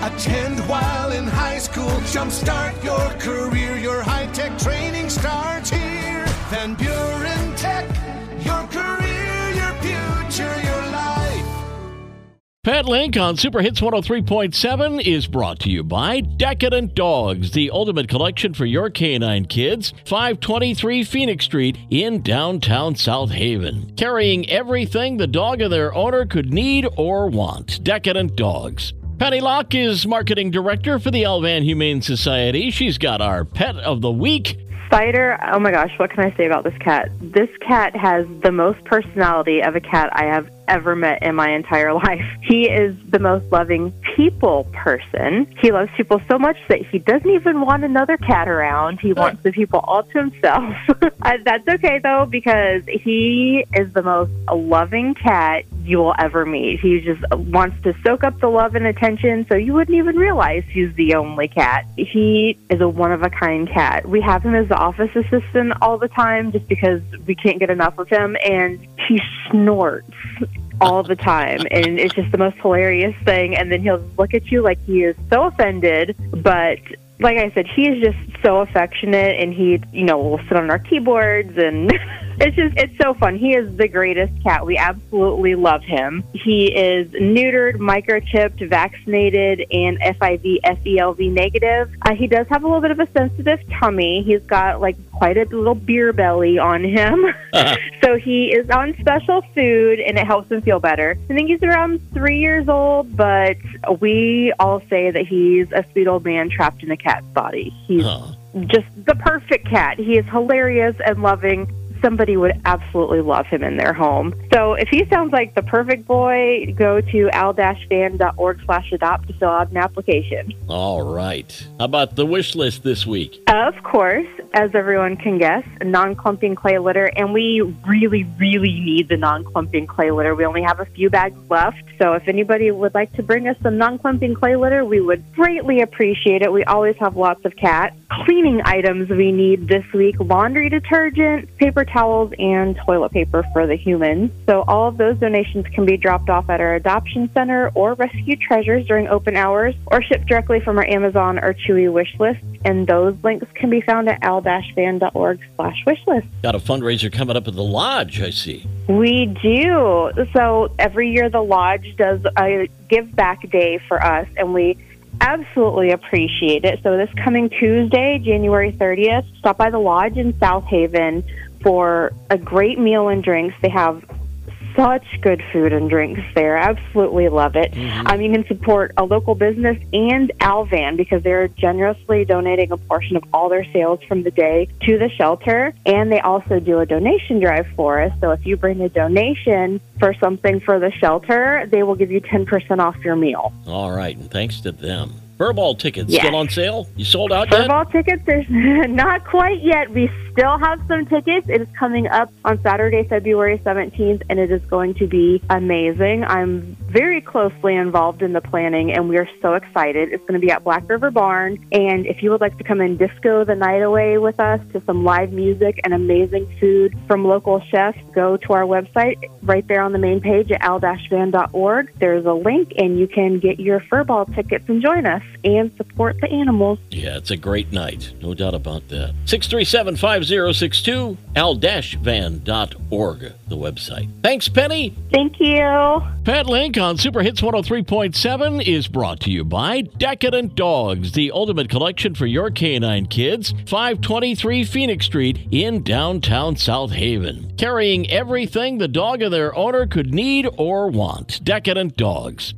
Attend while in high school. Jumpstart your career. Your high tech training starts here. Van Buren Tech. Your career, your future, your life. Pet Link on Super Hits 103.7 is brought to you by Decadent Dogs, the ultimate collection for your canine kids. 523 Phoenix Street in downtown South Haven. Carrying everything the dog and their owner could need or want. Decadent Dogs. Peni Lach is marketing director for the Al-Van Humane Society. She's got our pet of the week. Cider, oh my gosh, what can I say about this cat? This cat has the most personality of a cat I have ever met in my entire life. He is the most loving people person. He loves people so much that he doesn't even want another cat around. He wants the people all to himself. That's okay though, because he is the most loving cat you will ever meet. He just wants to soak up the love and attention so you wouldn't even realize he's the only cat. He is a one of a kind cat. We have him as the office assistant all the time just because we can't get enough of him and he snorts all the time and it's just the most hilarious thing. And then he'll look at you like he is so offended but like I said, he is just so affectionate and he, you know, will sit on our keyboards and it's just, it's so fun. He is the greatest cat. We absolutely love him. He is neutered, microchipped, vaccinated, and FIV, FELV negative. Uh, he does have a little bit of a sensitive tummy. He's got like quite a little beer belly on him. so he is on special food and it helps him feel better. I think he's around three years old, but we all say that he's a sweet old man trapped in a cat's body. He's Huh. just the perfect cat. He is hilarious and loving. Somebody would absolutely love him in their home. So if he sounds like the perfect boy, go to al-van.org slash adopt to fill out an application. All right. How about the wish list this week? Of course, as everyone can guess, non-clumping clay litter, and we really, really need the non-clumping clay litter. We only have a few bags left, so if anybody would like to bring us some non-clumping clay litter, we would greatly appreciate it. We always have lots of cat cleaning items we need this week: laundry detergent, paper towels, and toilet paper for the humans. So all of those donations can be dropped off at our adoption center or rescue treasures during open hours, or shipped directly from our Amazon or Chewy wish list. And those links can be found at al-van.org slash wishlist. Got a fundraiser coming up at the lodge, I see. We do. So every year the lodge does a give back day for us, and we absolutely appreciate it. So this coming Tuesday, January 30th, stop by the lodge in South Haven for a great meal and drinks. They have such good food and drinks there. Absolutely love it. Um, you can support a local business and Al-Van because they're generously donating a portion of all their sales from the day to the shelter. And they also do a donation drive for us. So if you bring a donation for something for the shelter, they will give you 10% off your meal. All right, and thanks to them. Furball tickets Yes. still on sale? You sold out yet? Furball tickets, there's not quite yet. We still have some tickets. It is coming up on Saturday, February 17th, and it is going to be amazing. I'm very closely involved in the planning, and we are so excited. It's going to be at Black River Barn, and if you would like to come and disco the night away with us to some live music and amazing food from local chefs, go to our website right there on the main page at al-van.org. There's a link, and you can get your furball tickets and join us and support the animals. Yeah, it's a great night. No doubt about that. 637 5062, al-van.org, the website. Thanks, Peni. Thank you. Pet Link on Super Hits 103.7 is brought to you by Decadent Dogs, the ultimate collection for your canine kids. 523 Phoenix Street in downtown South Haven. Carrying everything the dog and their owner could need or want. Decadent Dogs.